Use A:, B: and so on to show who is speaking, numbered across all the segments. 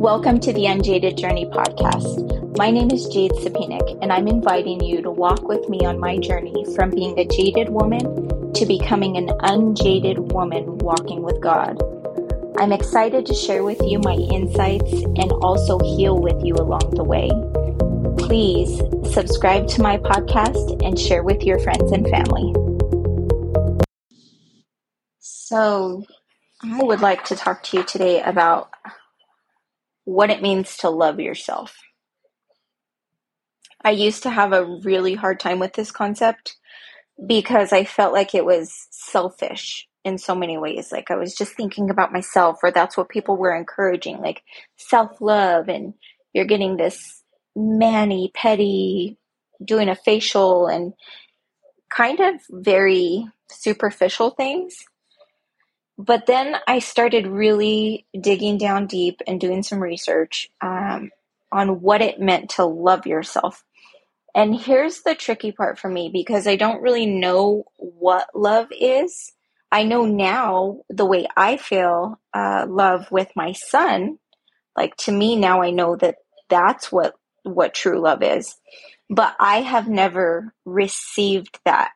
A: Welcome to the Unjaded Journey podcast. My name is Jade Sapinik, and I'm inviting you to walk with me on my journey from being a jaded woman to becoming an unjaded woman walking with God. I'm excited to share with you my insights and also heal with you along the way. Please subscribe to my podcast and share with your friends and family. So, I would like to talk to you today about what it means to love yourself. I used to have a really hard time with this concept because I felt like it was selfish in so many ways. Like I was just thinking about myself, or that's what people were encouraging, like self love, and you're getting this mani, pedi, doing a facial, and kind of very superficial things. But then I started really digging down deep and doing some research um, on what it meant to love yourself. And here's the tricky part for me because I don't really know what love is. I know now the way I feel uh, love with my son. Like to me now, I know that that's what what true love is. But I have never received that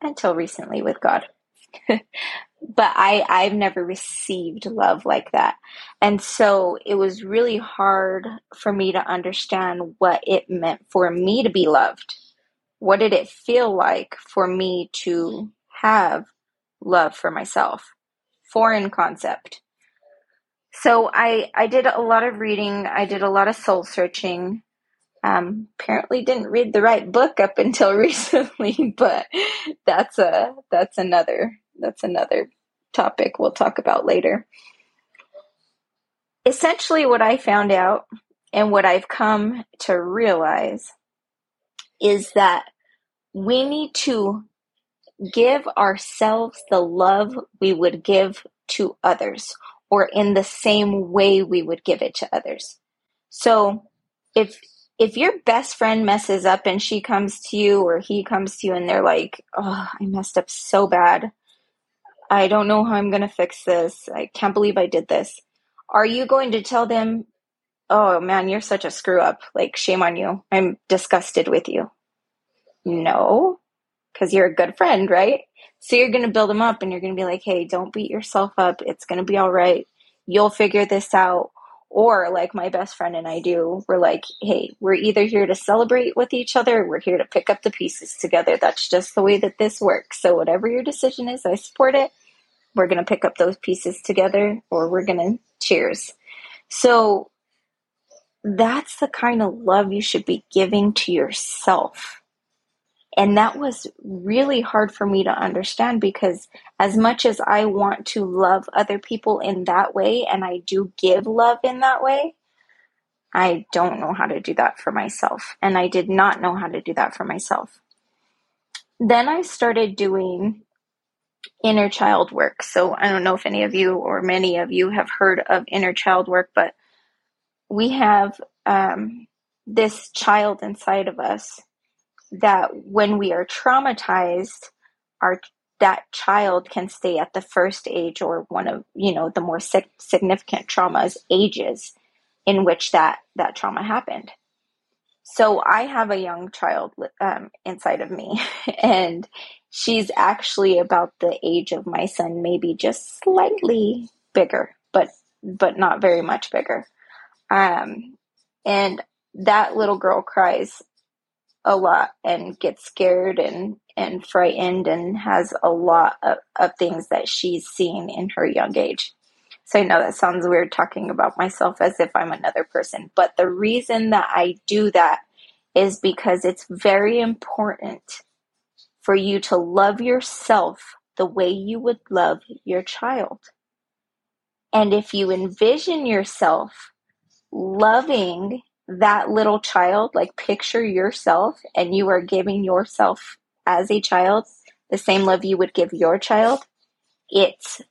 A: until recently with God. but I I've never received love like that. And so it was really hard for me to understand what it meant for me to be loved. What did it feel like for me to have love for myself? Foreign concept. So I I did a lot of reading, I did a lot of soul searching. Um, apparently didn't read the right book up until recently, but that's a that's another that's another topic we'll talk about later. Essentially, what I found out and what I've come to realize is that we need to give ourselves the love we would give to others or in the same way we would give it to others. So if if your best friend messes up and she comes to you or he comes to you and they're like, "Oh, I messed up so bad. I don't know how I'm going to fix this. I can't believe I did this. Are you going to tell them, oh man, you're such a screw up? Like, shame on you. I'm disgusted with you. No, because you're a good friend, right? So you're going to build them up and you're going to be like, hey, don't beat yourself up. It's going to be all right. You'll figure this out. Or like my best friend and I do, we're like, hey, we're either here to celebrate with each other, we're here to pick up the pieces together. That's just the way that this works. So whatever your decision is, I support it. We're going to pick up those pieces together or we're going to cheers. So that's the kind of love you should be giving to yourself and that was really hard for me to understand because, as much as I want to love other people in that way, and I do give love in that way, I don't know how to do that for myself. And I did not know how to do that for myself. Then I started doing inner child work. So I don't know if any of you or many of you have heard of inner child work, but we have um, this child inside of us that when we are traumatized, our that child can stay at the first age or one of you know the more significant traumas ages in which that that trauma happened so i have a young child um, inside of me and she's actually about the age of my son maybe just slightly bigger but but not very much bigger um, and that little girl cries a lot and gets scared and and frightened and has a lot of, of things that she's seen in her young age. So I know that sounds weird talking about myself as if I'm another person, but the reason that I do that is because it's very important for you to love yourself the way you would love your child. And if you envision yourself loving that little child, like picture yourself and you are giving yourself as a child the same love you would give your child, it's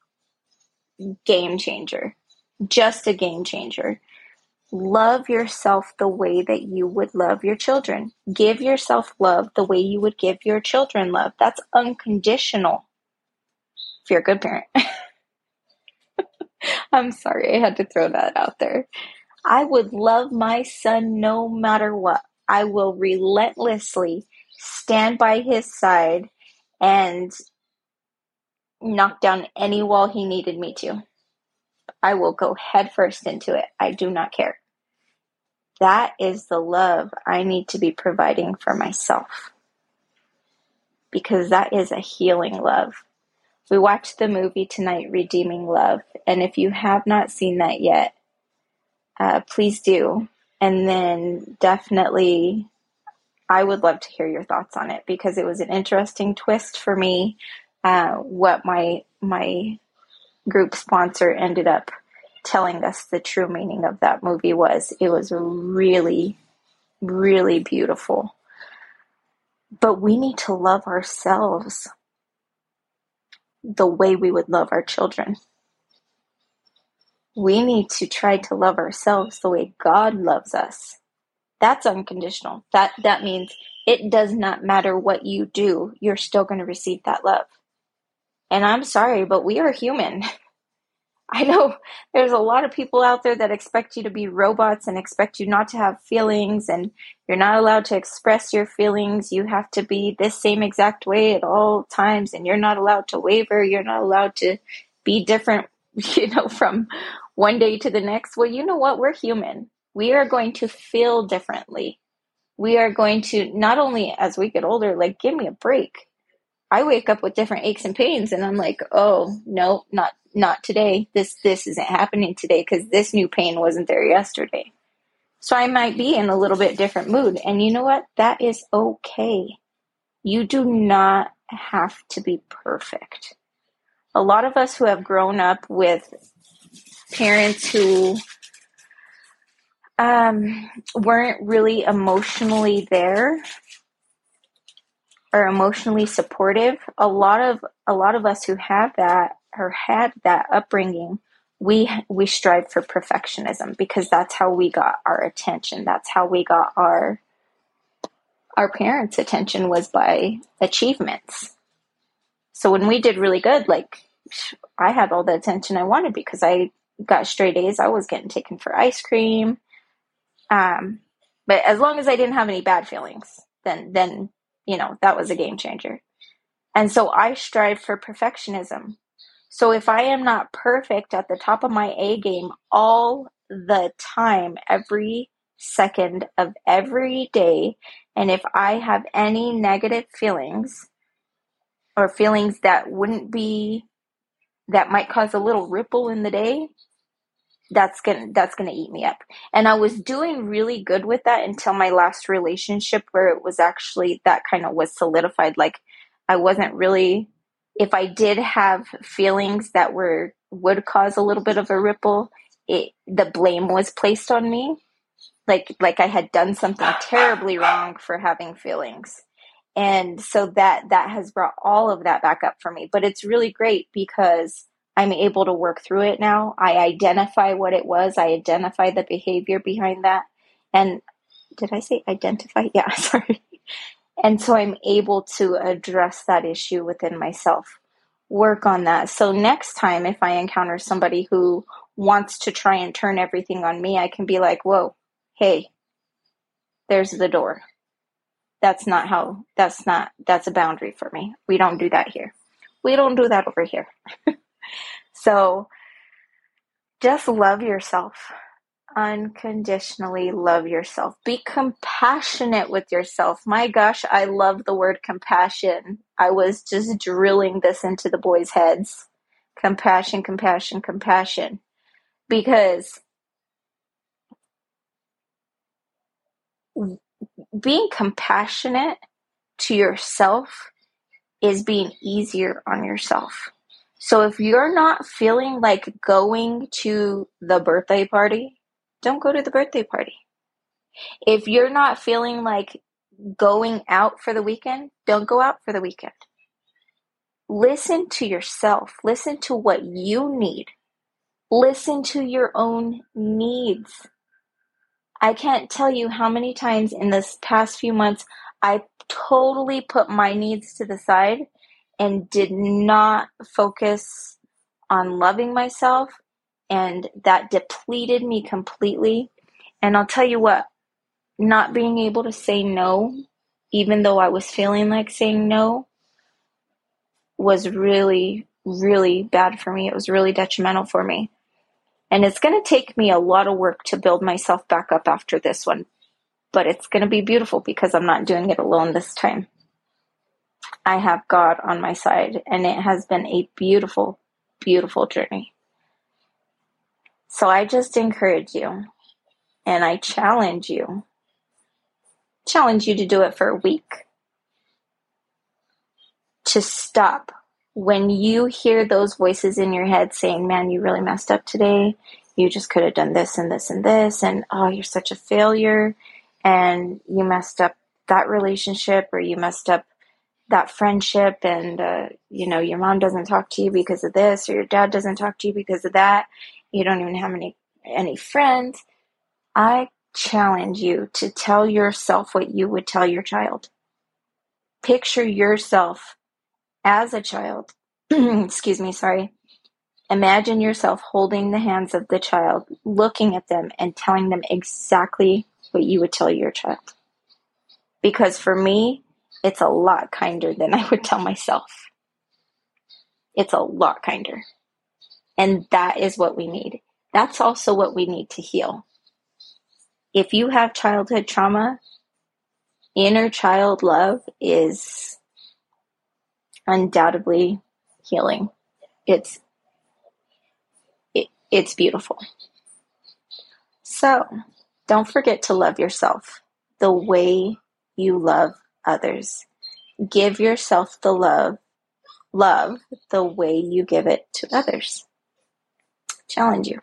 A: game changer. Just a game changer. Love yourself the way that you would love your children. Give yourself love the way you would give your children love. That's unconditional. If you're a good parent. I'm sorry, I had to throw that out there. I would love my son no matter what. I will relentlessly stand by his side and knock down any wall he needed me to. I will go headfirst into it. I do not care. That is the love I need to be providing for myself. Because that is a healing love. We watched the movie tonight, Redeeming Love. And if you have not seen that yet, uh, please do. And then definitely, I would love to hear your thoughts on it because it was an interesting twist for me. Uh, what my my group sponsor ended up telling us the true meaning of that movie was. It was really, really beautiful. But we need to love ourselves the way we would love our children. We need to try to love ourselves the way God loves us. That's unconditional. That that means it does not matter what you do, you're still going to receive that love. And I'm sorry, but we are human. I know there's a lot of people out there that expect you to be robots and expect you not to have feelings and you're not allowed to express your feelings. You have to be this same exact way at all times and you're not allowed to waver. You're not allowed to be different, you know, from one day to the next. Well, you know what? We're human. We are going to feel differently. We are going to not only as we get older, like give me a break. I wake up with different aches and pains and I'm like, "Oh, no, not not today. This this isn't happening today because this new pain wasn't there yesterday. So I might be in a little bit different mood. And you know what? That is okay. You do not have to be perfect. A lot of us who have grown up with parents who um, weren't really emotionally there or emotionally supportive, a lot of a lot of us who have that or had that upbringing, we we strive for perfectionism because that's how we got our attention. That's how we got our our parents' attention was by achievements. So when we did really good, like I had all the attention I wanted because I got straight A's. I was getting taken for ice cream. Um, but as long as I didn't have any bad feelings, then then you know that was a game changer. And so I strive for perfectionism. So if I am not perfect at the top of my A game all the time, every second of every day, and if I have any negative feelings or feelings that wouldn't be that might cause a little ripple in the day, that's gonna that's gonna eat me up. And I was doing really good with that until my last relationship where it was actually that kind of was solidified. Like I wasn't really if I did have feelings that were would cause a little bit of a ripple, it the blame was placed on me. Like like I had done something terribly wrong for having feelings. And so that that has brought all of that back up for me. But it's really great because I'm able to work through it now. I identify what it was. I identify the behavior behind that. And did I say identify? Yeah, sorry. And so I'm able to address that issue within myself, work on that. So next time, if I encounter somebody who wants to try and turn everything on me, I can be like, whoa, hey, there's the door. That's not how, that's not, that's a boundary for me. We don't do that here. We don't do that over here. so just love yourself unconditionally love yourself. Be compassionate with yourself. My gosh, I love the word compassion. I was just drilling this into the boys' heads. Compassion, compassion, compassion. Because being compassionate to yourself is being easier on yourself. So if you're not feeling like going to the birthday party, don't go to the birthday party. If you're not feeling like going out for the weekend, don't go out for the weekend. Listen to yourself. Listen to what you need. Listen to your own needs. I can't tell you how many times in this past few months I totally put my needs to the side and did not focus on loving myself and that depleted me completely. And I'll tell you what, not being able to say no, even though I was feeling like saying no, was really, really bad for me. It was really detrimental for me. And it's going to take me a lot of work to build myself back up after this one. But it's going to be beautiful because I'm not doing it alone this time. I have God on my side, and it has been a beautiful, beautiful journey. So I just encourage you and I challenge you. Challenge you to do it for a week. To stop when you hear those voices in your head saying, Man, you really messed up today. You just could have done this and this and this. And oh, you're such a failure. And you messed up that relationship or you messed up that friendship and uh, you know your mom doesn't talk to you because of this or your dad doesn't talk to you because of that you don't even have any any friends i challenge you to tell yourself what you would tell your child. Picture yourself as a child. Excuse me sorry. Imagine yourself holding the hands of the child looking at them and telling them exactly what you would tell your child. Because for me it's a lot kinder than I would tell myself. It's a lot kinder. And that is what we need. That's also what we need to heal. If you have childhood trauma, inner child love is undoubtedly healing. It's it, it's beautiful. So, don't forget to love yourself the way you love others. Give yourself the love, love the way you give it to others. Challenge you.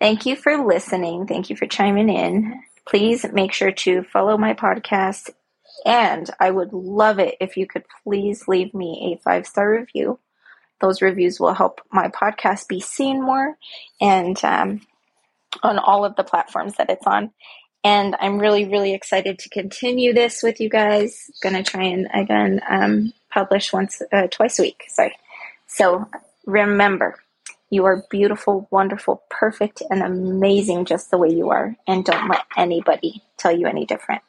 A: Thank you for listening. Thank you for chiming in. Please make sure to follow my podcast. And I would love it if you could please leave me a five star review. Those reviews will help my podcast be seen more and um, on all of the platforms that it's on. And I'm really, really excited to continue this with you guys. Gonna try and again um, publish once, uh, twice a week. Sorry. So remember, you are beautiful, wonderful, perfect, and amazing just the way you are. And don't let anybody tell you any different.